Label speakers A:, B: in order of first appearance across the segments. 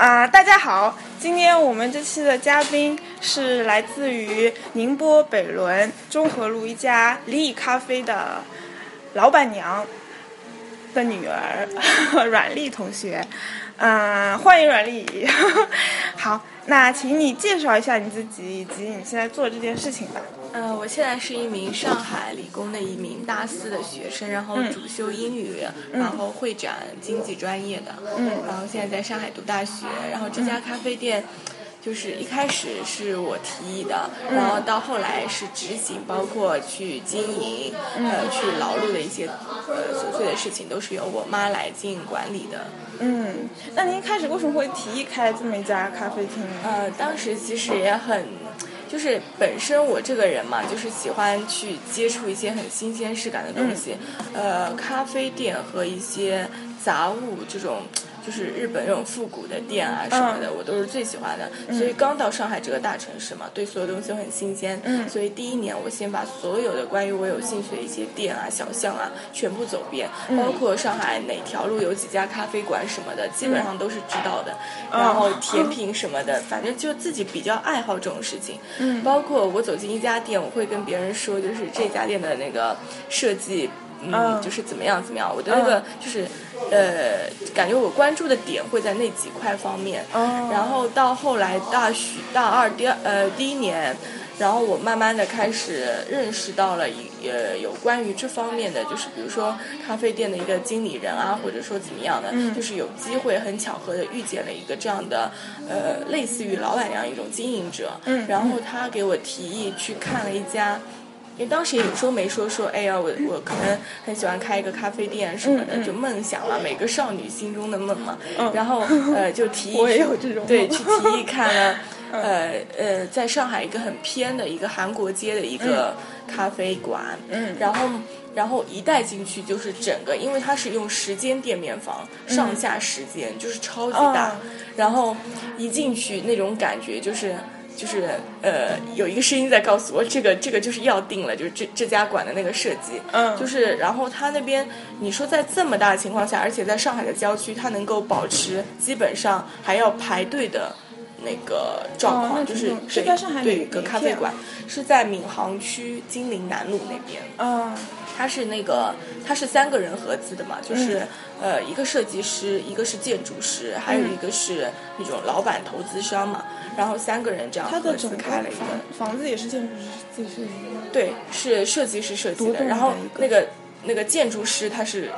A: 啊，大家好，今天我们这期的嘉宾是来自于宁波北仑中和路一家李乙咖啡的老板娘的女儿 阮丽同学。嗯，欢迎阮丽。好，那请你介绍一下你自己以及你现在做这件事情吧。
B: 呃，我现在是一名上海理工的一名大四的学生，然后主修英语，然后会展经济专业的，
A: 嗯
B: 然后现在在上海读大学，然后这家咖啡店。就是一开始是我提议的，然后到后来是执行，包括去经营，呃，去劳碌的一些呃琐碎的事情，都是由我妈来经营管理的。
A: 嗯，那您一开始为什么会提议开这么一家咖啡厅呢？
B: 呃，当时其实也很，就是本身我这个人嘛，就是喜欢去接触一些很新鲜事感的东西，呃，咖啡店和一些杂物这种。就是日本这种复古的店啊什么的，我都是最喜欢的。所以刚到上海这个大城市嘛，对所有东西都很新鲜。
A: 嗯
B: 所以第一年我先把所有的关于我有兴趣的一些店啊、小巷啊全部走遍，包括上海哪条路有几家咖啡馆什么的，基本上都是知道的。然后甜品什么的，反正就自己比较爱好这种事情。
A: 嗯
B: 包括我走进一家店，我会跟别人说，就是这家店的那个设计。嗯，
A: 嗯
B: 就是怎么样怎么样，我的那个就是，呃，感觉我关注的点会在那几块方面。
A: 哦
B: 然后到后来大学大二第二呃第一年，然后我慢慢的开始认识到了一呃有关于这方面的，就是比如说咖啡店的一个经理人啊，或者说怎么样的，
A: 嗯
B: 就是有机会很巧合的遇见了一个这样的呃类似于老板娘一种经营者。
A: 嗯
B: 然后他给我提议去看了一家。因为当时也有说没说说，哎呀，我我可能很喜欢开一个咖啡店什么的，就梦想嘛，每个少女心中的梦嘛。
A: 嗯。
B: 然后呃，就提议
A: 我也有这种
B: 对，去提议看了，呃呃，在上海一个很偏的一个韩国街的一个咖啡馆，
A: 嗯。
B: 然后然后一带进去就是整个，因为它是用十间店面房，上下十间，就是超级大，
A: 嗯
B: 然后一进去那种感觉就是。就是呃，有一个声音在告诉我，这个这个就是要定了，就是这这家馆的那个设计，
A: 嗯。
B: 就是然后他那边你说在这么大的情况下，而且在上海的郊区，它能够保持基本上还要排队的那个状况，
A: 哦
B: 就是
A: 是
B: 对
A: 在上海哪
B: 对一个咖啡馆是在闵行区金陵南路那边，
A: 嗯
B: 它是那个它是三个人合资的嘛，就是、
A: 嗯。
B: 呃一个设计师，一个是建筑师，还有一个是那种老板投资商嘛，然后三个人这样合资
A: 它的整
B: 开了一个。
A: 房房子也是建筑师自己设计的。
B: 对，是设计师设计的，然后那个那个建筑师他是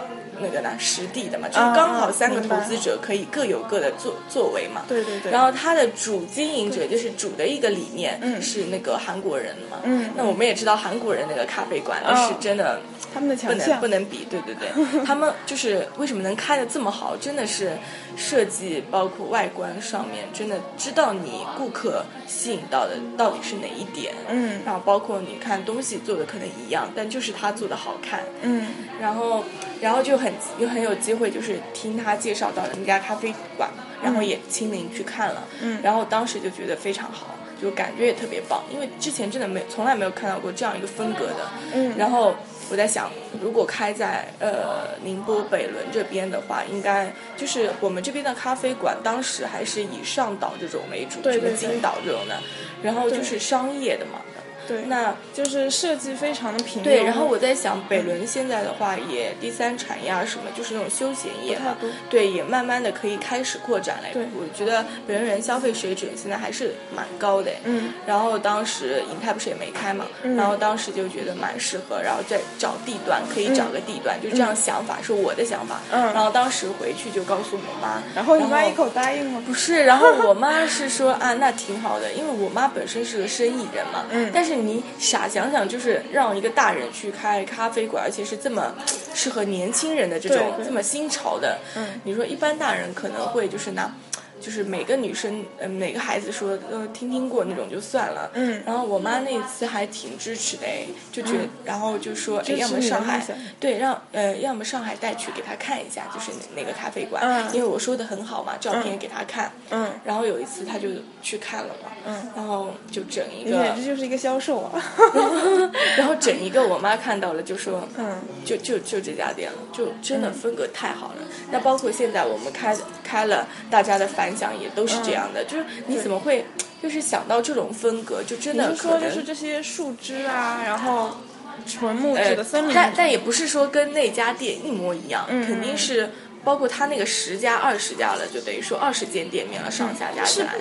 B: 那个呢实地的嘛，就刚好
A: 啊
B: 三个投资者可以各有各的作作为嘛。
A: 对对对。
B: 然后他的主经营者就是主的一个理念
A: 嗯。
B: 是那个韩国人嘛。
A: 嗯
B: 那我们也知道韩国人那个咖啡馆是真的。
A: 他们的
B: 不能
A: 强项。
B: 不能比，对对对，他们就是为什么能开的这么好，真的是设计包括外观上面，真的知道你顾客吸引到的到底是哪一点，
A: 嗯。
B: 然后包括你看东西做的可能一样，但就是他做的好看，
A: 嗯。
B: 然后然后就很又很有机会，就是听他介绍到了那家咖啡馆，然后也亲临去看了，
A: 嗯。
B: 然后当时就觉得非常好，就感觉也特别棒，因为之前真的没从来没有看到过这样一个风格的，
A: 嗯。
B: 然后我在想，如果开在呃宁波北仑这边的话，应该就是我们这边的咖啡馆，当时还是以上岛这种为主，
A: 对对对。
B: 什么金岛这种的，然后就是商业的嘛。
A: 对，
B: 那
A: 就是设计非常的平庸。
B: 对，然后我在想，北仑现在的话，也第三产业啊什么，就是那种休闲业嘛对，也慢慢的可以开始扩展了。
A: 对
B: 我觉得北仑人消费水准现在还是蛮高的。
A: 嗯，
B: 然后当时银泰不是也没开嘛，
A: 嗯
B: 然后当时就觉得蛮适合，然后再找地段，可以找个地段，就这样想法是我的想法。
A: 嗯
B: 然后当时回去就告诉我妈，
A: 然后你妈一口答应了？
B: 不是，然后我妈是说啊，那挺好的，因为我妈本身是个生意人嘛。
A: 嗯
B: 但是你傻想想，就是让一个大人去开咖啡馆，而且是这么适合年轻人的这种这么新潮的，
A: 嗯
B: 你说一般大人可能会就是拿。就是每个女生，呃，每个孩子说，呃，听听过那种就算了。
A: 嗯
B: 然后我妈那次还挺支持的，哎，就觉得，然后就说，哎，要么上海对，让呃，要么上海带去给她看一下，就是哪,哪个咖啡馆，
A: 嗯
B: 因为我说的很好嘛，照片给她看。
A: 嗯
B: 然后有一次他就去看了嘛，
A: 嗯，
B: 然后就整一个
A: 简直就是一个销售啊！
B: 然后整一个我妈看到了就说，
A: 嗯，
B: 就就就这家店了，就真的风格太好了。那包括现在我们开开了，大家的反响也都是这样的。就是你怎么会就是想到这种风格，就真的
A: 说就是这些树枝啊，然后纯木质
B: 呃
A: 的森林，
B: 但但也不是说跟那家店一模一样，
A: 嗯
B: 肯定是包括他那个十家、二十家了，就等于说二十间店面了，上下加起
A: 是。
B: 来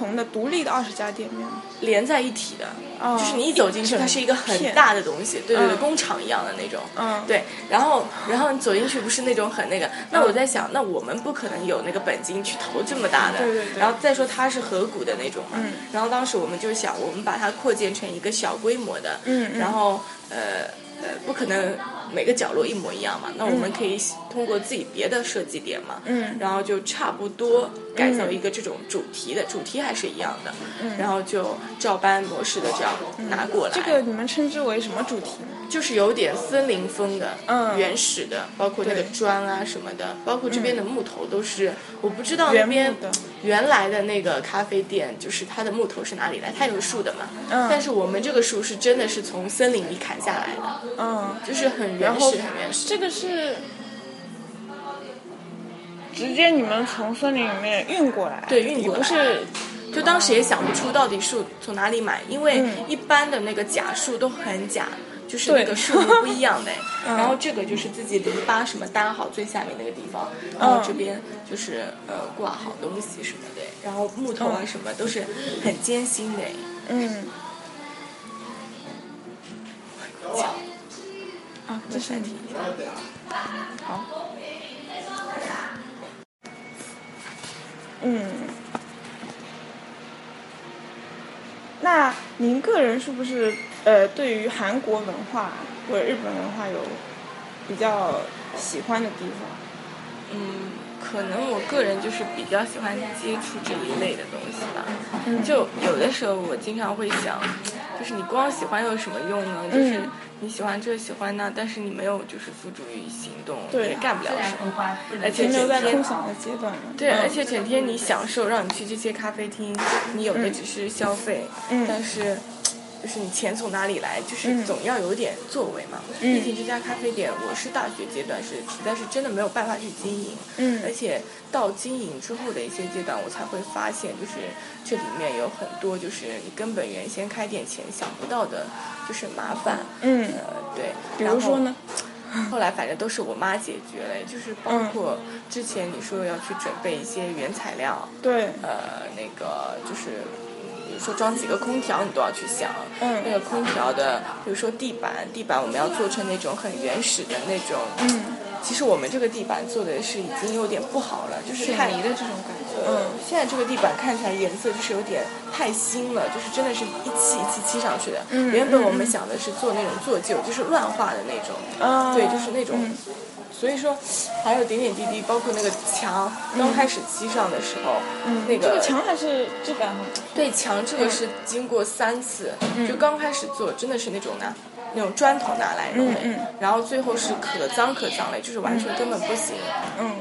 A: 同的独立的二十家店面？
B: 连在一体的。
A: 哦
B: 就是你一走进去，它是一个很大的东西，对对对，
A: 嗯
B: 工厂一样的那种。
A: 嗯
B: 对，然后然后你走进去不是那种很那个，那我在想，那我们不可能有那个本金去投这么大的，
A: 对对对
B: 然后再说它是合股的那种嘛，
A: 嗯
B: 然后当时我们就想，我们把它扩建成一个小规模的，
A: 嗯嗯
B: 然后呃呃，不可能每个角落一模一样嘛，那我们可以通过自己别的设计点嘛，
A: 嗯
B: 然后就差不多改造一个这种主题的，主题还是一样的，然后就照搬模式的这样拿过来，
A: 这个你们称之为什么主题呢？
B: 就是有点森林风的，
A: 嗯。
B: 原始的，包括那个砖啊什么的，包括这边的木头都是，我不知道那
A: 原
B: 边原来的那个咖啡店，就是它的木头是哪里来？它有树的嘛，
A: 嗯。
B: 但是我们这个树是真的是从森林里砍下来的，
A: 嗯，
B: 就是很原始，很原始。
A: 这个是直接你们从森林里面运过来，
B: 对运过来
A: 不是
B: 就当时也想不出到底树从哪里买，因为
A: 嗯。
B: 一般的那个假树都很假。就是那个
A: 对
B: 树不一样的，
A: 嗯
B: 然后这个就是自己篱笆什么搭好最下面那个地方，然后这边就是呃挂好东西什么的，然后木头啊
A: 嗯
B: 什么都是很艰辛的。
A: 嗯。啊，这是你好。嗯，那您个人是不是呃，对于韩国文化或者日本文化有比较喜欢的地方？
B: 嗯，可能我个人就是比较喜欢接触这一类的东西吧。
A: 嗯
B: 就有的时候我经常会想，就是你光喜欢有什么用呢？就是
A: 嗯
B: 你喜欢这喜欢那，但是你没有就是付诸于行动，
A: 对
B: 也干不了什么。而且整天
A: 空想的阶段了。
B: 对，
A: 嗯
B: 而且整天你享受，让你去这些咖啡厅，你有的只是消费，
A: 嗯
B: 但是就是你钱从哪里来，就是
A: 嗯
B: 总要有点作为嘛。
A: 嗯
B: 毕竟这家咖啡店，我是大学阶段是实在是真的没有办法去经营，
A: 嗯
B: 而且到经营之后的一些阶段，我才会发现，就是这里面有很多就是你根本原先开店前想不到的，就是麻烦。
A: 嗯，
B: 呃，对。
A: 比如说呢？
B: 后来反正都是我妈解决了，就是包括之前你说要去准备一些原材料，
A: 对，
B: 呃，那个就是。说装几个空调，你都要去想。
A: 嗯
B: 那个空调的，比如说地板，地板我们要做成那种很原始的那种。
A: 嗯，
B: 其实我们这个地板做的是已经有点不好了，就是
A: 水
B: 太
A: 泥的这种感觉。
B: 嗯，现在这个地板看起来颜色就是有点太新了，就是真的是一漆一漆漆上去的。
A: 嗯
B: 原本我们想的是做那种做旧，就是乱画的那种。
A: 啊
B: 对，就是那种。
A: 嗯
B: 所以说，还有点点滴滴，包括那个墙，刚开始漆上的时候，
A: 嗯，
B: 那
A: 这个墙还是质感很好。
B: 对墙这个是经过三次，
A: 嗯
B: 就刚开始做真的是那种拿那种砖头拿来弄的，然后最后是可脏可脏了，就是完全根本不行。
A: 嗯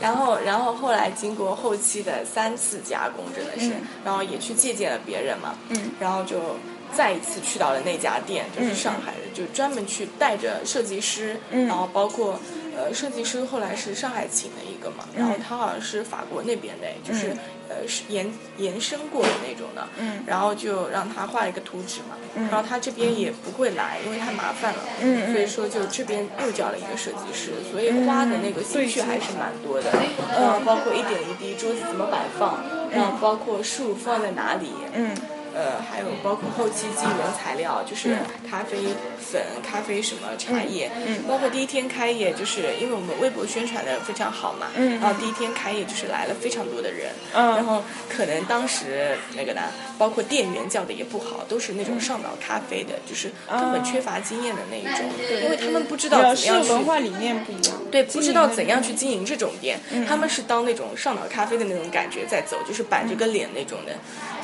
B: 然后，然后后来经过后期的三次加工，真的是，
A: 嗯。
B: 然后也去借鉴了别人嘛，
A: 嗯。
B: 然后就再一次去到了那家店，就是上海的，就专门去带着设计师，
A: 嗯。
B: 然后包括呃设计师后来是上海请的一个嘛，然后他好像是法国那边的，就是、呃延延伸过的那种的，
A: 嗯
B: 然后就让他画了一个图纸嘛，然后他这边也不会来，因为太麻烦了，所以说就这边又叫了一个设计师，所以花的那个心血还是蛮多的，嗯包括一点一滴桌子怎么摆放，然后包括树放在哪里，
A: 嗯
B: 呃，还有包括后期进原材料，就是咖啡粉、咖啡什么茶叶，
A: 嗯
B: 包括第一天开业，就是因为我们微博宣传的非常好嘛，
A: 嗯。
B: 然后第一天开业就是来了非常多的人，
A: 嗯。
B: 然后可能当时那个呢，包括店员叫的也不好，都是那种上岛咖啡的，就是根本缺乏经验的那一种，因为他们不知道怎么样去
A: 文化理念不一样。
B: 对，不知道怎样去
A: 经
B: 经营这种店，他们是当那种上岛咖啡的那种感觉在走，就是板着个脸那种的。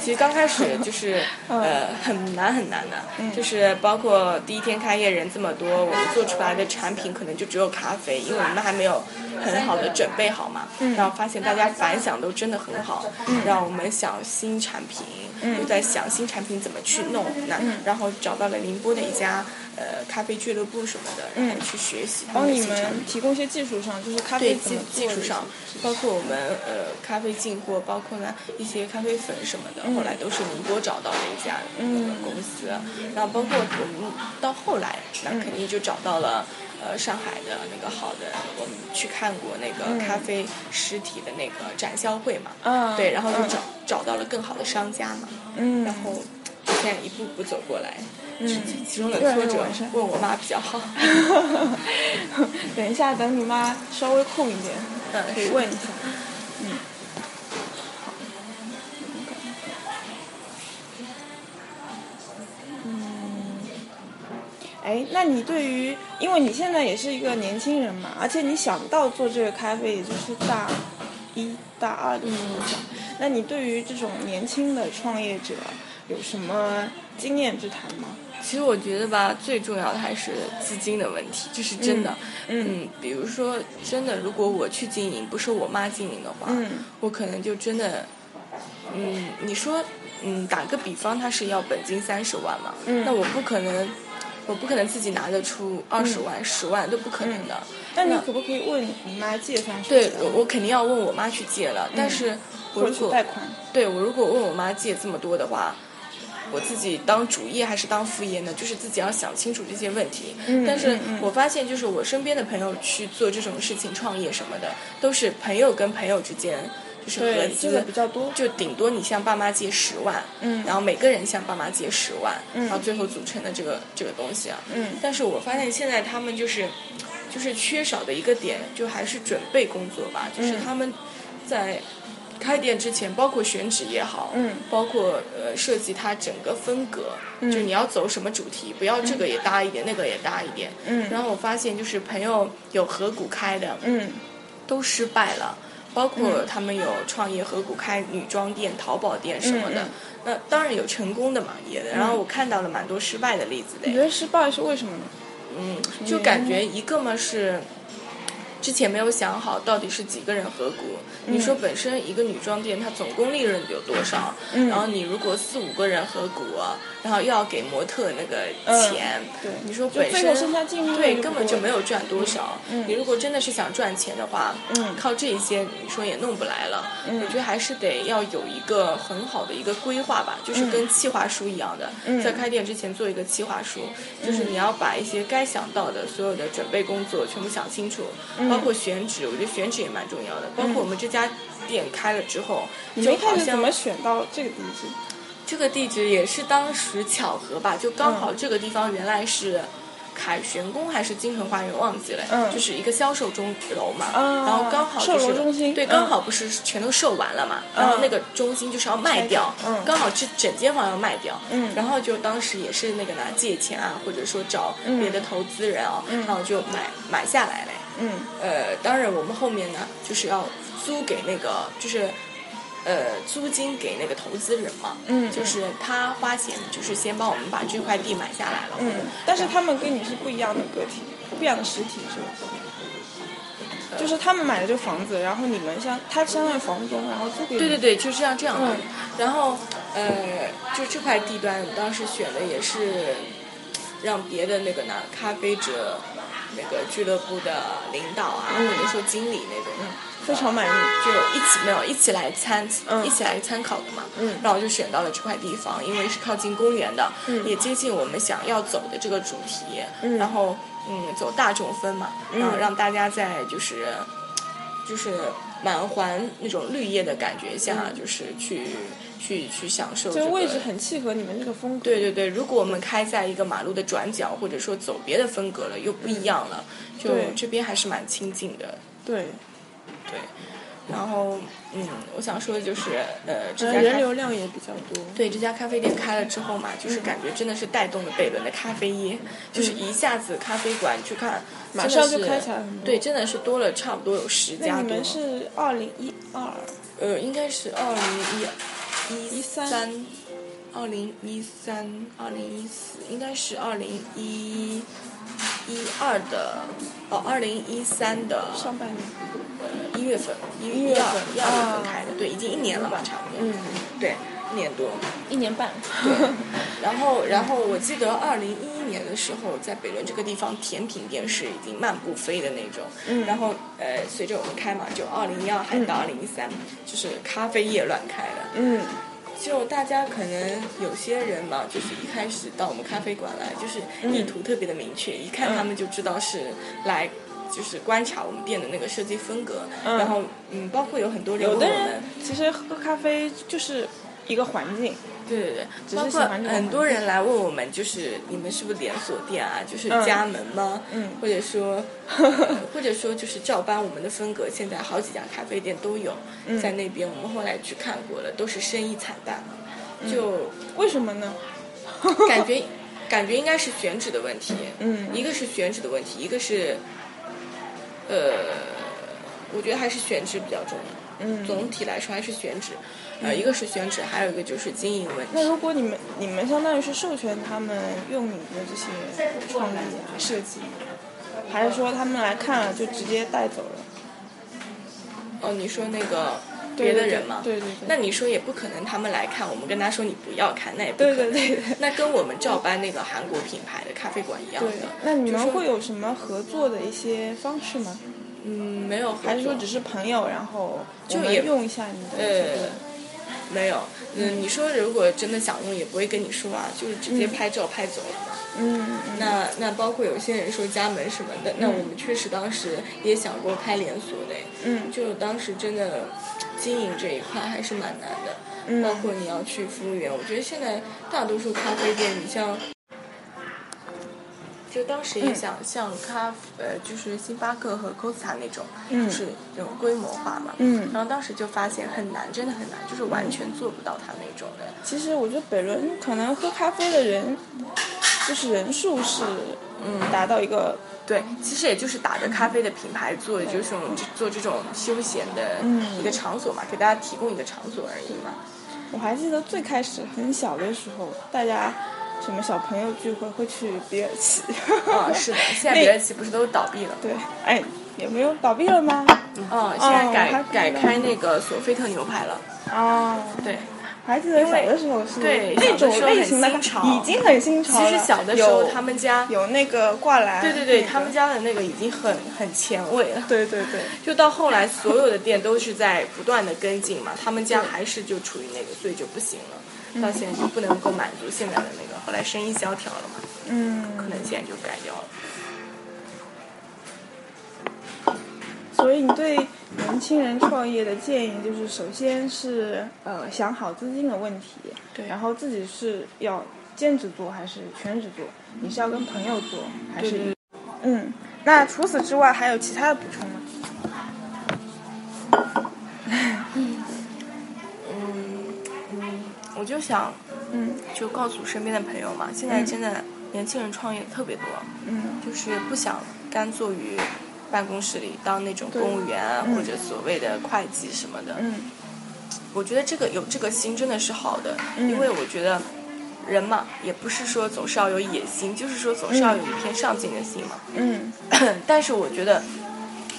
B: 其实刚开始就是 呃很难很难的，就是包括第一天开业人这么多，我们做出来的产品可能就只有咖啡，因为我们还没有很好的准备好嘛。然后发现大家反响都真的很好，让我们想新产品，又在想新产品怎么去弄，那然后找到了宁波的一家呃咖啡俱乐部什么的，然后去学习他
A: 帮你
B: 们的新产品
A: 们。提供一些技术上，就是咖啡
B: 技技术上，包括我们呃咖啡进货，包括呢一些咖啡粉什么的，后来都是宁波找到的一家那个公司，然后包括我们到后来，那肯定就找到了。呃，上海的那个好的，我们去看过那个咖啡实体的那个展销会嘛，
A: 嗯
B: 对，然后就
A: 嗯。
B: 找、找到了更好的商家嘛，
A: 嗯。
B: 然后现在一步步走过来，嗯，其中的挫折问我妈比较好，
A: 等一下，等你妈稍微空一点，
B: 嗯
A: 可以问一下。哎，那你对于，因为你现在也是一个年轻人嘛，而且你想到做这个咖啡，也就是大一、大二的时候想，那你对于这种年轻的创业者有什么经验之谈吗？
B: 其实我觉得吧，最重要的还是资金的问题，这是真的。
A: 嗯
B: 嗯，比如说，真的，如果我去经营，不是我妈经营的话，
A: 嗯
B: 我可能就真的，嗯，你说，嗯，打个比方，他是要本金三十万嘛，
A: 嗯
B: 那我不可能，我不可能自己拿得出二十万、十、万都不可能的。
A: 那你可不可以问你妈借三十？
B: 对我，我肯定要问我妈去借了，但是我如果
A: 贷款？
B: 对我如果问我妈借这么多的话，我自己当主业还是当副业呢？就是自己要想清楚这些问题。
A: 嗯
B: 但是我发现，就是我身边的朋友去做这种事情、创业什么的，都是朋友跟朋友之间就是合
A: 资，这个
B: 资
A: 比，较多。
B: 就顶多你向爸妈借十万，
A: 嗯
B: 然后每个人向爸妈借十万，
A: 嗯
B: 然后最后组成的这个这个东西啊。
A: 嗯
B: 但是我发现现在他们就是，就是缺少的一个点，就还是准备工作吧，就是
A: 嗯
B: 他们在开店之前，包括选址也好，
A: 嗯
B: 包括呃设计它整个风格，
A: 嗯
B: 就你要走什么主题，不要这个也搭一点，那个也搭一点。
A: 嗯
B: 然后我发现就是朋友有合股开的，
A: 嗯
B: 都失败了。包括他们有创业合股开女装店、淘宝店什么的，那当然有成功的嘛，也。然后我看到了蛮多失败的例子的
A: 你。觉得失败是为什么呢？
B: 嗯，就感觉一个嘛是之前没有想好到底是几个人合股。你说本身一个女装店它总共利润有多少？
A: 嗯
B: 然后你如果四五个人合股，然后又要给模特那个钱，
A: 嗯对
B: 你说本身对根本就没有赚多少。
A: 嗯
B: 你如果真的是想赚钱的话，
A: 嗯
B: 靠这一些你说也弄不来了。
A: 嗯
B: 我觉得还是得要有一个很好的一个规划吧，就是跟企划书一样的，
A: 嗯
B: 在开店之前做一个企划书，就是你要把一些该想到的所有的准备工作全部想清楚，
A: 嗯
B: 包括选址，我觉得选址也蛮重要的。包括我们这家店开了之后，
A: 你
B: 就好像
A: 怎么选到这个地址？
B: 这个地址也是当时巧合吧，就刚好这个地方原来是凯旋宫还是金城花园忘记了，
A: 嗯
B: 就是一个销售中楼嘛，
A: 啊
B: 然后刚好就是
A: 售楼中心
B: 对，
A: 嗯
B: 刚好不是全都售完了嘛，然后那个中心就是要卖掉，
A: 嗯
B: 刚好这整间房要卖掉，
A: 嗯
B: 然后就当时也是那个拿借钱啊，或者说找别的投资人啊，然后就买买下来了。
A: 嗯
B: 呃，当然我们后面呢，就是要租给那个，就是呃租金给那个投资人嘛，
A: 嗯
B: 就是他花钱，就是先帮我们把这块地买下来了，
A: 嗯，但是他们跟你是不一样的个体，不一样的实体是吧？就是他们买的这个房子，然后你们相他相当于房东，然后租给
B: 对对对，就是这样这样的。
A: 嗯
B: 然后呃，就这块地段当时选的也是让别的那个呢咖啡者那个俱乐部的领导啊，
A: 嗯
B: 或者说经理那种。
A: 非常满意。
B: 就一起没有一起来参、
A: 嗯。
B: 一起来参考的嘛，
A: 嗯。
B: 然后就选到了这块地方，因为是靠近公园的，
A: 嗯。
B: 也接近我们想要走的这个主题，
A: 嗯。
B: 然后嗯走大众风嘛，
A: 嗯。
B: 然后让大家在就是就是满环那种绿叶的感觉下，就是去去去享受这个
A: 这个位置很契合你们这个风格。
B: 对对对，如果我们开在一个马路的转角，或者说走别的风格了，又不一样了，就
A: 对
B: 这边还是蛮亲近的。
A: 对，
B: 对，然后嗯，我想说的就是呃，这
A: 呃
B: 家咖
A: 人流量也比较多。
B: 对这家咖啡店开了之后嘛，就是感觉真的是带动了贝伦的咖啡业，就是一下子咖啡馆去看，
A: 嗯马上就开起来很多
B: 对，真的是多了差不多有十家多
A: 们是二零一二
B: 呃，应该是二零一一
A: 13
B: 三，二零一三，二零一四，应该是二零一一二的，哦，二零一三的
A: 上半年？
B: 一月份，一
A: 一月份
B: 一二月
A: 啊
B: 份开的，对，已经一年了吧，差不多。
A: 嗯，
B: 对，年多，
A: 一年半。
B: 对，然后然后我记得二零一一年的时候，在北仑这个地方，甜品店是已经漫步飞的那种。
A: 嗯
B: 然后呃，随着我们开嘛，就二零一二还到二零一三，就是咖啡业乱开了。
A: 嗯
B: 就大家可能有些人嘛，就是一开始到我们咖啡馆来，就是意图特别的明确，一看他们就知道是来。就是观察我们店的那个设计风格，
A: 嗯
B: 然后嗯，包括有很多人
A: 有的人，其实喝咖啡就是一个环境。
B: 对对对，
A: 只是
B: 包括很多人来问我们，就是你们是不是连锁店啊？就是
A: 嗯
B: 加盟吗？
A: 嗯
B: 或者说，呃或者说就是照搬我们的风格，现在好几家咖啡店都有，
A: 嗯
B: 在那边我们后来去看过了，都是生意惨淡，就
A: 为什么呢？
B: 感觉感觉应该是选址的问题，
A: 嗯
B: 一个是选址的问题，一个是，呃，我觉得还是选址比较重要。
A: 嗯
B: 总体来说还是选址，呃，一个是选址，还有一个就是经营问题。
A: 那如果你们你们相当于是授权他们用你的这些创意啊设计，还是说他们来看了就直接带走了？
B: 哦，你说那个别的人吗？
A: 对对对
B: 那你说也不可能，他们来看，我们跟他说你不要看，那也不可
A: 对
B: 能。
A: 对对对。
B: 那跟我们照搬那个韩国品牌的咖啡馆一样的
A: 对。，那你们会有什么合作的一些方式吗？
B: 嗯没有，
A: 还是说只是朋友，然后
B: 就也
A: 用一下你的
B: 呃
A: 这个？
B: 没有？嗯，你说如果真的想用，也不会跟你说啊，就是直接拍照拍走了嘛。
A: 嗯嗯
B: 那那包括有些人说加盟什么的，那我们确实当时也想过开连锁的，
A: 嗯
B: 就当时真的经营这一块还是蛮难的，
A: 嗯
B: 包括你要去服务员，我觉得现在大多数咖啡店，你像。就当时也想像咖呃，就是星巴克和 Costa 那种，
A: 嗯
B: 就是那种规模化嘛。
A: 嗯
B: 然后当时就发现很难，真的很难，就是完全做不到它那种的。
A: 其实我觉得北仑可能喝咖啡的人，就是人数是嗯达到一个
B: 对，其实也就是打着咖啡的品牌做，就是这种做这种休闲的
A: 嗯
B: 一个场所嘛，给大家提供一个场所而已嘛。
A: 我还记得最开始很小的时候，大家什么小朋友聚会会去比尔奇。
B: 啊，是的，现在比尔奇不是都倒闭了？
A: 对，哎，有没有倒闭了吗？
B: 哦，现在改、改开那个索菲特牛排了。
A: 哦，
B: 对，
A: 还记得小的时候是
B: 对
A: 那种类型的已经很新潮了。
B: 其实小的时候他们家，
A: 有那个挂篮，
B: 对对对，
A: 那个
B: 他们家的那个已经很很前卫了。
A: 对对对，
B: 就到后来，所有的店都是在不断的跟进嘛，他们家还是就处于那个，所以就不行了。到现在就不能够满足现在的那个，后来生意萧条了嘛，
A: 嗯，
B: 可能现在就改掉了。
A: 所以你对年轻人创业的建议就是，首先是呃想好资金的问题，
B: 对
A: 然后自己是要兼职做还是全职做？你是要跟朋友做还是？
B: 对对
A: 嗯，那除此之外还有其他的补充吗？
B: 就想，
A: 嗯
B: 就告诉身边的朋友嘛，现在真的年轻人创业特别多，
A: 嗯
B: 就是不想干坐于办公室里当那种公务员或者所谓的会计什么的。
A: 嗯
B: 我觉得这个有这个心真的是好的，
A: 嗯
B: 因为我觉得人嘛，也不是说总是要有野心，就是说总是要有一片上进的心嘛。
A: 嗯
B: 但是我觉得，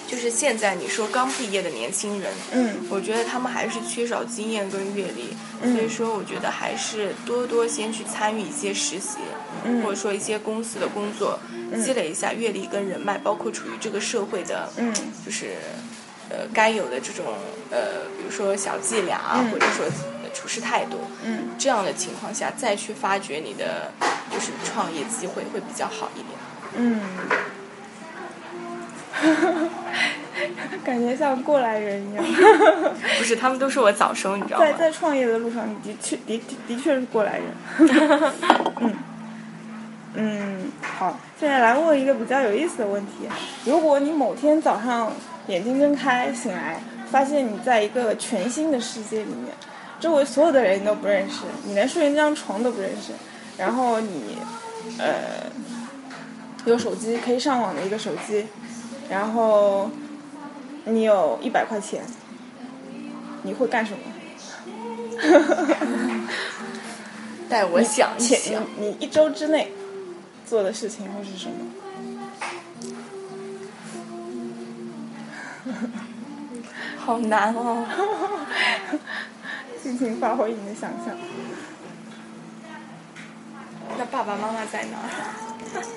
B: 就是现在你说刚毕业的年轻人，
A: 嗯。
B: 我觉得他们还是缺少经验跟阅历，
A: 嗯。
B: 所以说我觉得还是多多先去参与一些实习，
A: 嗯。
B: 或者说一些公司的工作，积累一下阅历跟人脉，包括处于这个社会的，
A: 嗯
B: 就是呃该有的这种呃，比如说小伎俩啊，
A: 嗯
B: 或者说呃处事态度，
A: 嗯
B: 这样的情况下再去发掘你的就是创业机会会比较好一点。
A: 嗯，感觉像过来人一样。
B: 不是，他们都说我早熟，你知道吗？
A: 在在创业的路上，你的确的的的确是过来人。嗯嗯，好，现在来问一个比较有意思的问题：如果你某天早上眼睛睁开醒来，发现你在一个全新的世界里面，周围所有的人你都不认识，你连睡那张床都不认识，然后你呃有手机可以上网的一个手机，然后你有一百块钱，你会干什么？
B: 带我想一
A: 且
B: 想，
A: 你你一周之内做的事情会是什么？
B: 好难哦。
A: 尽情发挥你的想象。
B: 那爸爸妈妈在哪儿？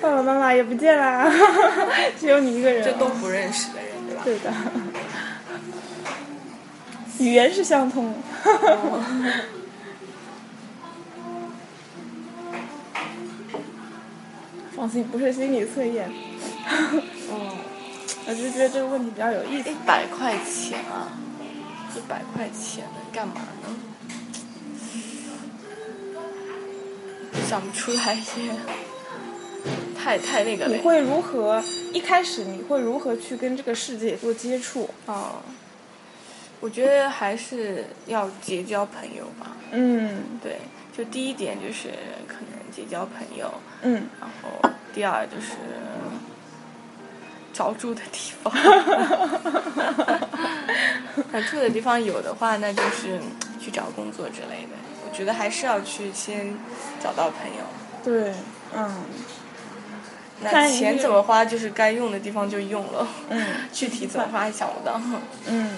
A: 爸爸妈妈也不见啦，只有你一个人。
B: 这都不认识的人，对吧？
A: 对的。语言是相通。放心，不是心理测验。
B: 哦，
A: 我就觉得这个问题比较有意思。
B: 一百块钱啊，一百块钱能干嘛呢？想不出来耶，太太那个了。
A: 你会如何？一开始你会如何去跟这个世界做接触？
B: 哦，我觉得还是要结交朋友吧。
A: 嗯
B: 对，就第一点就是可能结交朋友，
A: 嗯，
B: 然后第二就是找住的地方。那住的地方有的话，那就是去找工作之类的。我觉得还是要去先找到朋友。
A: 对，嗯
B: 那钱怎么花，就是该用的地方就用了。
A: 嗯
B: 具体怎么花还想不到。
A: 嗯，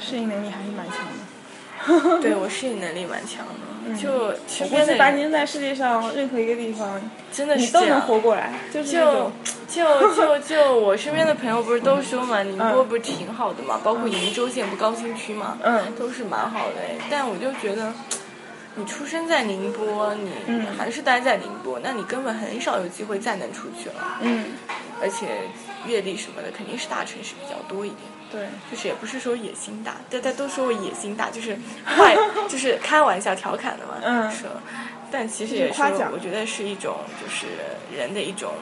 A: 适应能力还是蛮强的。
B: 对 我适应能力蛮强的，
A: 嗯
B: 就
A: 我
B: 身
A: 估计把
B: 边的人
A: 您在世界上任何一个地方，
B: 真的
A: 你都能。活过来，就是
B: 就就就就 我身边的朋友不是都说嘛，宁波
A: 嗯
B: 不是挺好的嘛，包括鄞州县不高新区嘛，
A: 嗯
B: 都是蛮好的。但我就觉得，你出生在宁波，你
A: 嗯
B: 还是待在宁波，那你根本很少有机会再能出去了。
A: 嗯，
B: 而且阅历什么的肯定是大城市比较多一点。
A: 对，
B: 就是也不是说野心大，大家都说我野心大，就是坏，就是开玩笑调侃的嘛。
A: 嗯
B: 说，但其实也是我觉得是一种就是人的一种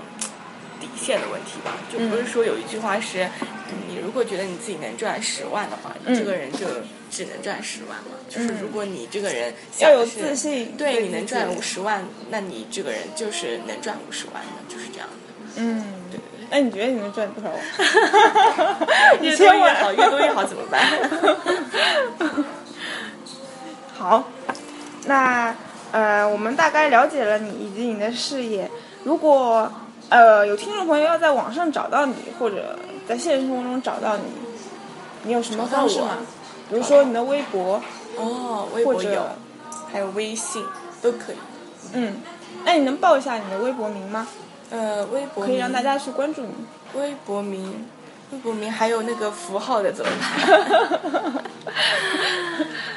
B: 底线的问题吧。就不是说有一句话是，嗯你如果觉得你自己能赚十万的话，这个人就只能赚十万嘛。就是如果你这个人
A: 要有自信
B: 对你能赚五十万，那你这个人就是能赚五十万的，就是这样的。
A: 嗯，
B: 对对对。
A: 那你觉得你能赚多少万？
B: 越多越好，越多越好，怎么办？
A: 好，那呃，我们大概了解了你以及你的事业。如果呃有听众朋友要在网上找到你，或者在现实生活中找到你，你有什么方式吗？比如说你的微博，
B: 哦，微
A: 或者
B: 博有，还有微信都可以。
A: 嗯，那你能报一下你的微博名吗？
B: 呃，微博
A: 可以让大家去关注你。
B: 微博名，微博名还有那个符号的怎么办？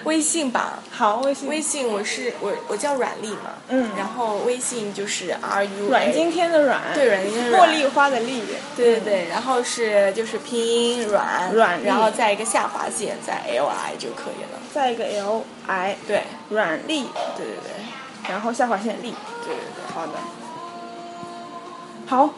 B: 微信吧，
A: 好，微信。
B: 微信我是我我叫阮丽嘛，
A: 嗯。
B: 然后微信就是 R U
A: 阮经天的阮，
B: 对阮经天的阮。
A: 茉莉花的莉，
B: 对对对，然后是就是拼音阮
A: 阮
B: 然后再一个下划线，再 L I 就可以了。
A: 再一个 L I，
B: 对。
A: 阮丽，
B: 对对对。
A: 然后下划线丽。
B: 对对对。
A: 好的，好，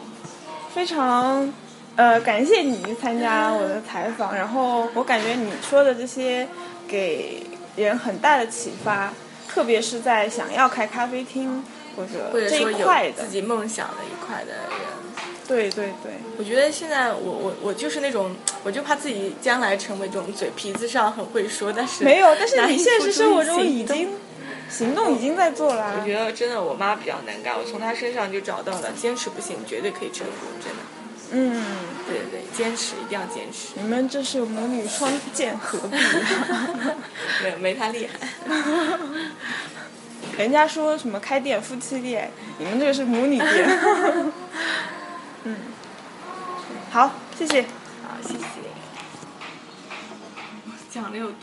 A: 非常呃感谢你参加我的采访，然后我感觉你说的这些给人很大的启发，特别是在想要开咖啡厅或者这一块的
B: 自，己梦想的一块的人，
A: 对对对，
B: 我觉得现在我我我就是那种，我就怕自己将来成为这种嘴皮子上很会说，但是
A: 没有，但是你现实生活中已经行动已经在做啦
B: 我。觉得真的我妈比较能干，我从她身上就找到了坚持不行，绝对可以成功，真的。
A: 嗯，
B: 对对对，坚持一定要坚持，
A: 你们这是母女双剑合璧。
B: 没有没她厉害。
A: 人家说什么开店夫妻店，你们这个是母女店。嗯，好，谢谢。
B: 好，谢谢。讲的有多？